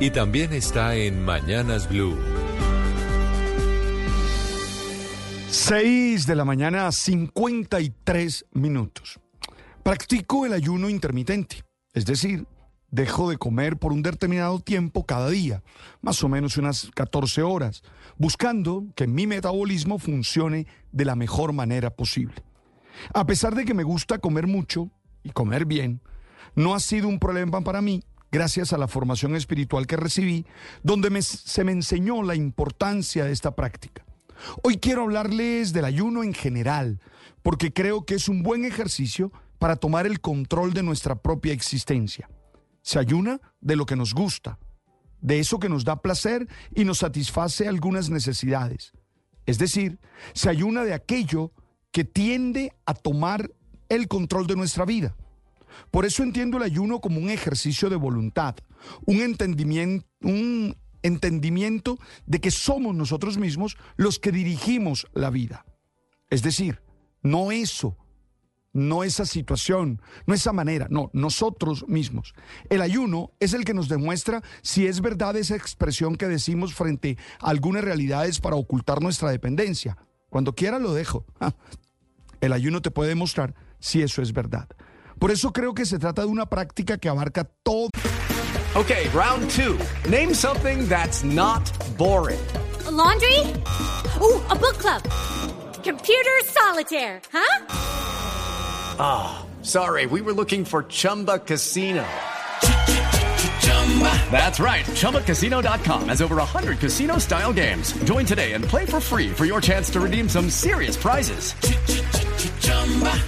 y también está en Mañanas Blue. 6 de la mañana, 53 minutos. Practico el ayuno intermitente, es decir, dejo de comer por un determinado tiempo cada día, más o menos unas 14 horas, buscando que mi metabolismo funcione de la mejor manera posible. A pesar de que me gusta comer mucho y comer bien, no ha sido un problema para mí gracias a la formación espiritual que recibí, donde se me enseñó la importancia de esta práctica. Hoy quiero hablarles del ayuno en general, porque creo que es un buen ejercicio para tomar el control de nuestra propia existencia. Se ayuna de lo que nos gusta, de eso que nos da placer y nos satisface algunas necesidades. Es decir, se ayuna de aquello que tiende a tomar el control de nuestra vida. Por eso entiendo el ayuno como un ejercicio de voluntad, un entendimiento, un entendimiento de que somos nosotros mismos los que dirigimos la vida. Es decir, no eso, no esa situación, no esa manera, no, nosotros mismos. El ayuno es el que nos demuestra si es verdad esa expresión que decimos frente a algunas realidades para ocultar nuestra dependencia. Cuando quiera lo dejo. El ayuno te puede demostrar si eso es verdad. Por eso creo que se trata de una práctica que abarca todo. Okay, round two. Name something that's not boring. A laundry? Ooh, a book club. Computer solitaire, huh? Ah, sorry, we were looking for Chumba Casino. That's right. ChumbaCasino.com has over 100 casino style games. Join today and play for free for your chance to redeem some serious prizes.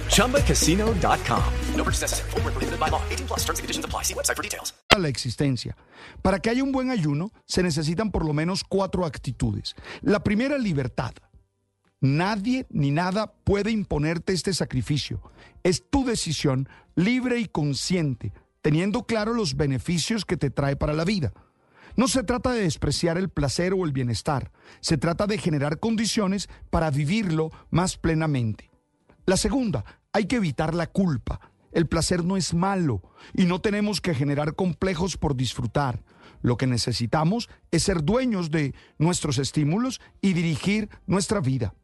ChumbaCasino.com. No purchase necessary. Void were prohibited by law. 18 plus. Terms and conditions apply. See website for details. a la existencia. Para que haya un buen ayuno, se necesitan por lo menos cuatro actitudes. La primera, libertad. Nadie ni nada puede imponerte este sacrificio. Es tu decisión libre y consciente, teniendo claro los beneficios que te trae para la vida. No se trata de despreciar el placer o el bienestar, se trata de generar condiciones para vivirlo más plenamente. La segunda, hay que evitar la culpa. El placer no es malo y no tenemos que generar complejos por disfrutar. Lo que necesitamos es ser dueños de nuestros estímulos y dirigir nuestra vida.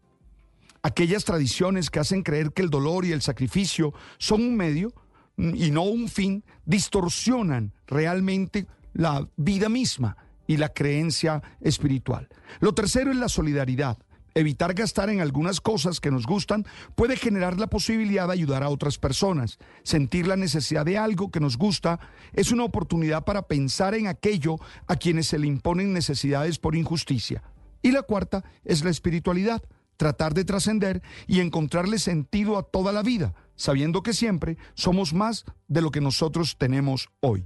Aquellas tradiciones que hacen creer que el dolor y el sacrificio son un medio mm, y no un fin, distorsionan realmente la vida misma y la creencia espiritual. Lo tercero es la solidaridad. Evitar gastar en algunas cosas que nos gustan puede generar la posibilidad de ayudar a otras personas. Sentir la necesidad de algo que nos gusta es una oportunidad para pensar en aquello a quienes se le imponen necesidades por injusticia. Y la cuarta es la espiritualidad, tratar de trascender y encontrarle sentido a toda la vida, sabiendo que siempre somos más de lo que nosotros tenemos hoy.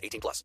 18 plus.